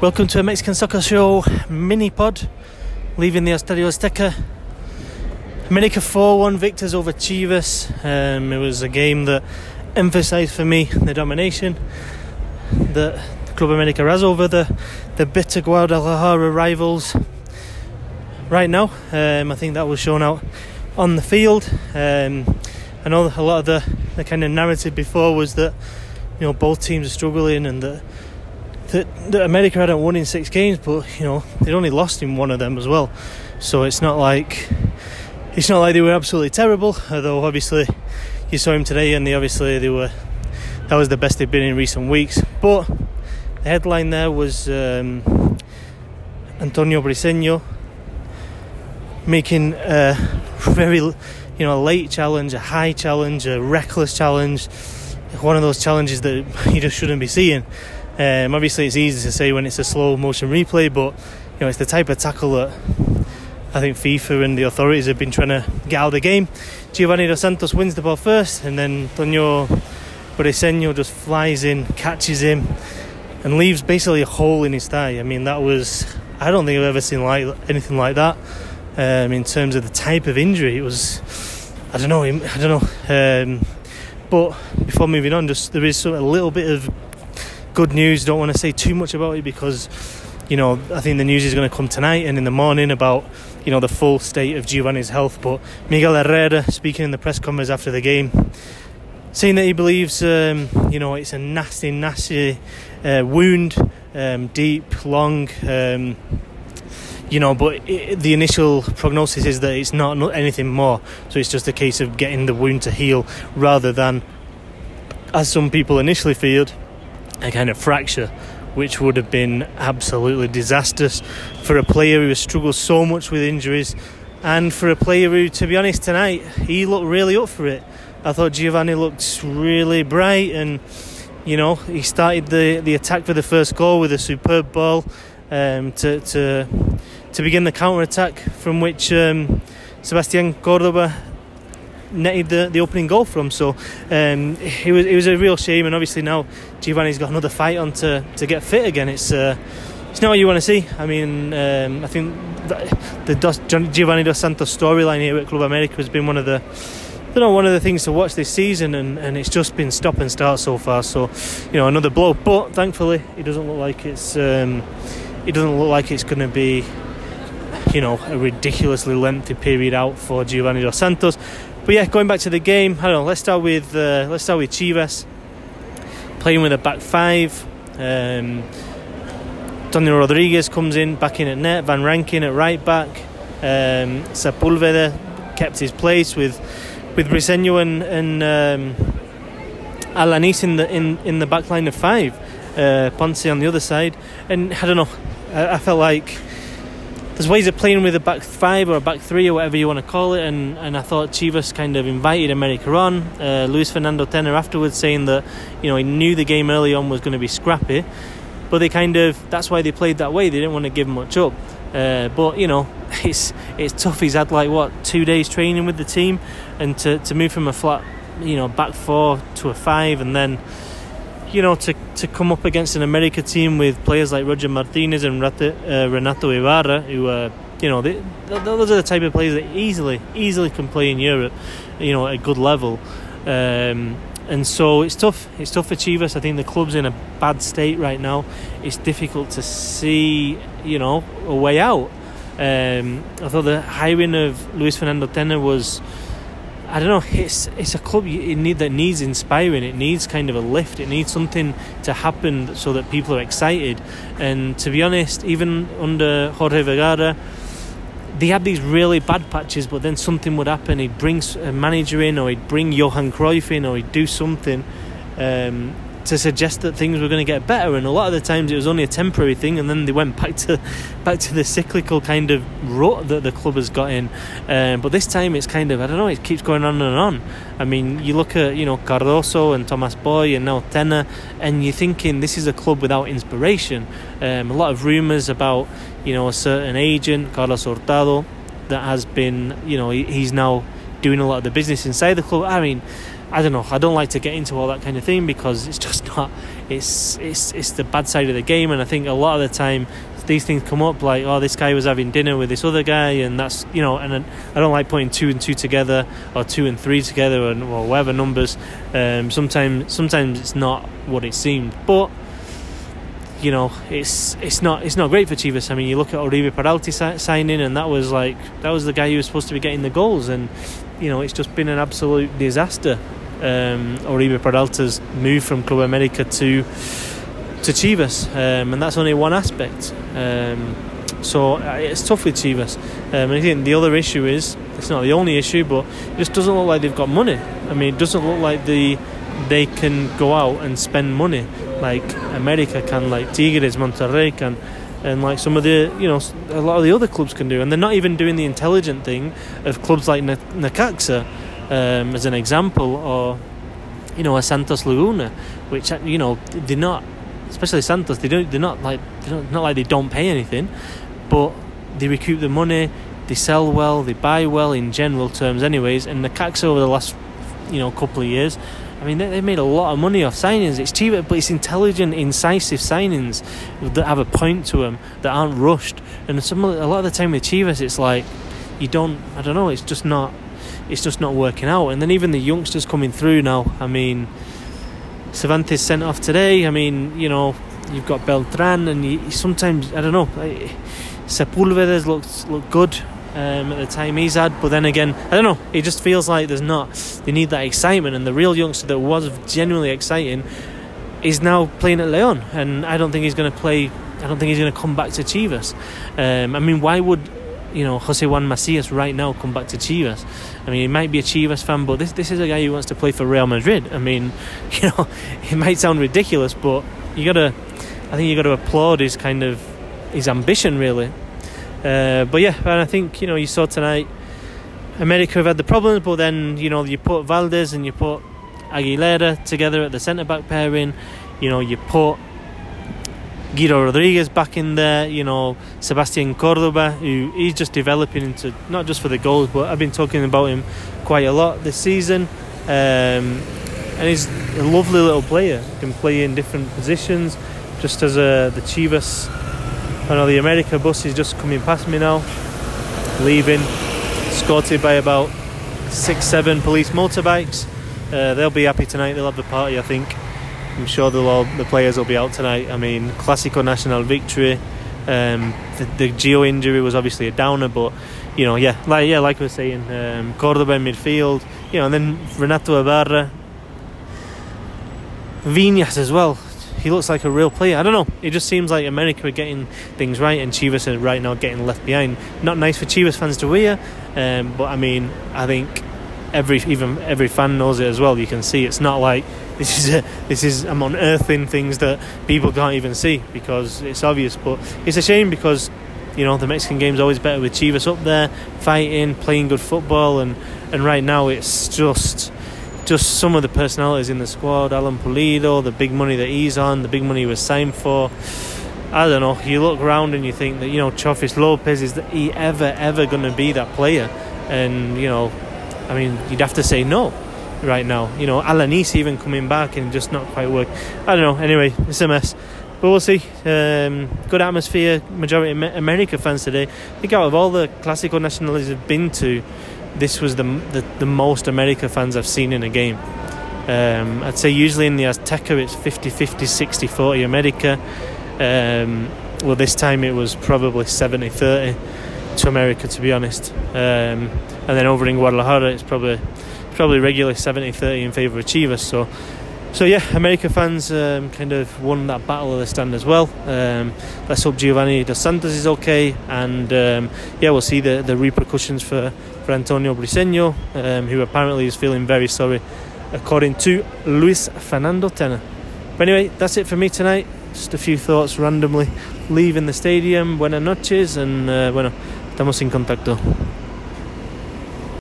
Welcome to a Mexican Soccer Show mini pod, leaving the Estadio Azteca. America 4 1 victors over Chivas. Um, it was a game that emphasised for me the domination that Club America has over the, the bitter Guadalajara rivals right now. Um, I think that was shown out on the field. Um, I know a lot of the, the kind of narrative before was that you know both teams are struggling and that that, that America hadn't won in six games, but you know they'd only lost in one of them as well. So it's not like it's not like they were absolutely terrible. Although obviously you saw him today, and they obviously they were that was the best they've been in recent weeks. But the headline there was um, Antonio Briseño making a very you know a late challenge, a high challenge, a reckless challenge, one of those challenges that you just shouldn't be seeing. Um, obviously, it's easy to say when it's a slow motion replay, but you know it's the type of tackle that I think FIFA and the authorities have been trying to get out of the game. Giovani Dos Santos wins the ball first, and then Tonio Briseño just flies in, catches him, and leaves basically a hole in his thigh. I mean, that was I don't think I've ever seen like anything like that. Um, in terms of the type of injury, it was I don't know, I don't know. Um, but before moving on, just there is a little bit of good news. Don't want to say too much about it because, you know, I think the news is going to come tonight and in the morning about, you know, the full state of Giovani's health. But Miguel Herrera, speaking in the press conference after the game, saying that he believes, um, you know, it's a nasty, nasty uh, wound, um, deep, long. Um, you know, but it, the initial prognosis is that it's not anything more. So it's just a case of getting the wound to heal rather than, as some people initially feared, a kind of fracture, which would have been absolutely disastrous for a player who has struggled so much with injuries, and for a player who, to be honest, tonight he looked really up for it. I thought Giovani looked really bright, and you know he started the the attack for the first goal with a superb ball um, to to to begin the counter attack, from which um, Sebastian Cordova netted the, the opening goal from. So um, it was it was a real shame, and obviously now Giovani's got another fight on to, to get fit again. It's uh, it's not what you want to see. I mean, um, I think the Dos, Giovani dos Santos storyline here at Club America has been one of the I don't know one of the things to watch this season, and, and it's just been stop and start so far. So, you know, another blow. But thankfully, it doesn't look like it's um, it doesn't look like it's going to be, you know, a ridiculously lengthy period out for Giovani dos Santos. But yeah, going back to the game, I don't know. Let's start with uh, let's start with Chivas playing with a back five. Um, Daniel Rodriguez comes in back in at net. Van Rankin at right back. Um, Sepulveda kept his place with with Briseño and, and um, Alanis in the in, in the back line of five. Uh, Ponce on the other side, and I don't know. I, I felt like there's ways of playing with a back five or a back three or whatever you want to call it. And, and I thought Chivas kind of invited America on. Uh, Luis Fernando Tena afterwards saying that you know he knew the game early on was going to be scrappy, but they kind of that's why they played that way. They didn't want to give much up. Uh, but you know it's it's tough. He's had like what two days training with the team, and to to move from a flat you know back four to a five, and then you know, to, to come up against an America team with players like Roger Martinez and uh, Renato Ibarra, who are, you know, they, those are the type of players that easily, easily can play in Europe, you know, at a good level. Um, and so it's tough. It's tough for Chivas. I think the club's in a bad state right now. It's difficult to see, you know, a way out. Um, I thought the hiring of Luis Fernando Tena was I don't know. It's it's a club you, need, that needs inspiring. It needs kind of a lift. It needs something to happen so that people are excited. And to be honest, even under Jorge Vergara, they had these really bad patches, but then something would happen. He'd bring a manager in, or he'd bring Johan Cruyff in, or he'd do something. Um, to suggest that things were going to get better and a lot of the times it was only a temporary thing and then they went back to back to the cyclical kind of rut that the club has got in. Um, but this time it's kind of I don't know it keeps going on and on. I mean you look at you know Cardoso and Tomás Boy and now Tena and you're thinking this is a club without inspiration. Um, a lot of rumours about you know a certain agent Carlos Hurtado that has been you know he, he's now doing a lot of the business inside the club. I mean I don't know. I don't like to get into all that kind of thing because it's just not. It's it's it's the bad side of the game, and I think a lot of the time these things come up like, oh, this guy was having dinner with this other guy, and that's you know, and I don't like putting two and two together or two and three together or, or whatever numbers. Um, sometimes sometimes it's not what it seemed, but you know, it's it's not it's not great for Chivas. I mean, you look at Oribe Peralta si- signing, and that was like that was the guy who was supposed to be getting the goals, and you know, it's just been an absolute disaster. Um, Oribe Peralta's move from Club America to to Chivas, um, and that's only one aspect. Um, so uh, it's tough with Chivas. Um, and the other issue is it's not the only issue, but it just doesn't look like they've got money. I mean, it doesn't look like the they can go out and spend money like America can, like Tigres, Monterrey can, and like some of the, you know, a lot of the other clubs can do. And they're not even doing the intelligent thing of clubs like Necaxa, um, as an example, or, you know, a Santos Laguna, which, you know, they're not, especially Santos, they don't, they're not like, they're not like they don't pay anything, but they recoup the money, they sell well, they buy well in general terms, anyways. And Necaxa over the last, you know, couple of years I mean, they, they made a lot of money off signings. It's cheaper, but it's intelligent, incisive signings that have a point to them that aren't rushed. And some a lot of the time with Chivas, it's like you don't. I don't know. It's just not. It's just not working out. And then even the youngsters coming through now. I mean, Cervantes sent off today. I mean, you know, you've got Beltran, and you, sometimes I don't know. Sepulveda's looks look good um, at the time he's had. But then again, I don't know. It just feels like there's not. They need that excitement, and the real youngster that was genuinely exciting is now playing at Leon, and I don't think he's going to play. I don't think he's going to come back to Chivas. Um, I mean, why would you know Jose Juan Macias right now come back to Chivas? I mean, he might be a Chivas fan, but this this is a guy who wants to play for Real Madrid. I mean, you know, it might sound ridiculous, but you gotta. I think you got to applaud his kind of his ambition, really. Uh, but yeah, and I think you know you saw tonight. America have had the problems, but then you know you put Valdez and you put Aguilera together at the centre back pairing. You know you put Guido Rodriguez back in there. You know Sebastian Cordova, who he's just developing into not just for the goals, but I've been talking about him quite a lot this season. Um, and he's a lovely little player. Can play in different positions, just as a, the Chivas I know the America bus is just coming past me now, leaving, escorted by about six, seven police motorbikes. Uh, they'll be happy tonight. They'll have the party, I think. I'm sure all, the players will be out tonight. I mean, Clásico Nacional victory. Um, the, the Gio injury was obviously a downer, but you know, yeah, like yeah, like we are saying, um, Cordova in midfield, you know, and then Renato Ibarra, Viñas as well he looks like a real player. I don't know. It just seems like America are getting things right, and Chivas are right now getting left behind. Not nice for Chivas fans to hear, um, but I mean, I think every even every fan knows it as well. You can see it's not like this is a, this is I'm unearthing things that people can't even see because it's obvious. But it's a shame because you know the Mexican game's always better with Chivas up there fighting, playing good football, and and right now it's just just some of the personalities in the squad, Alan Pulido, the big money that he's on, the big money he was signed for. I don't know. You look around and you think that you know Chofis Lopez is he ever ever going to be that player? And you know, I mean, you'd have to say no right now. You know, Alanis even coming back and just not quite work. I don't know. Anyway, it's a mess. But we'll see. Um, good atmosphere. Majority America fans today. I think out of all the Clásicos Nacionales I've been to, this was the, the, the most America fans I've seen in a game. Um, I'd say usually in the Azteca it's 50 50, 60 40 America. Um, well, this time it was probably 70 30 to America, to be honest. Um, and then over in Guadalajara, it's probably probably regularly 70 30 in favour of Chivas. So, so yeah, America fans um, kind of won that battle of the stand as well. Um, let's hope Giovani Dos Santos is okay, and um, yeah, we'll see the, the repercussions for for Antonio Briseño, um, who apparently is feeling very sorry, according to Luis Fernando Tena. But anyway, that's it for me tonight. Just a few thoughts randomly leaving the stadium. Buenas noches, and uh, bueno, estamos en contacto.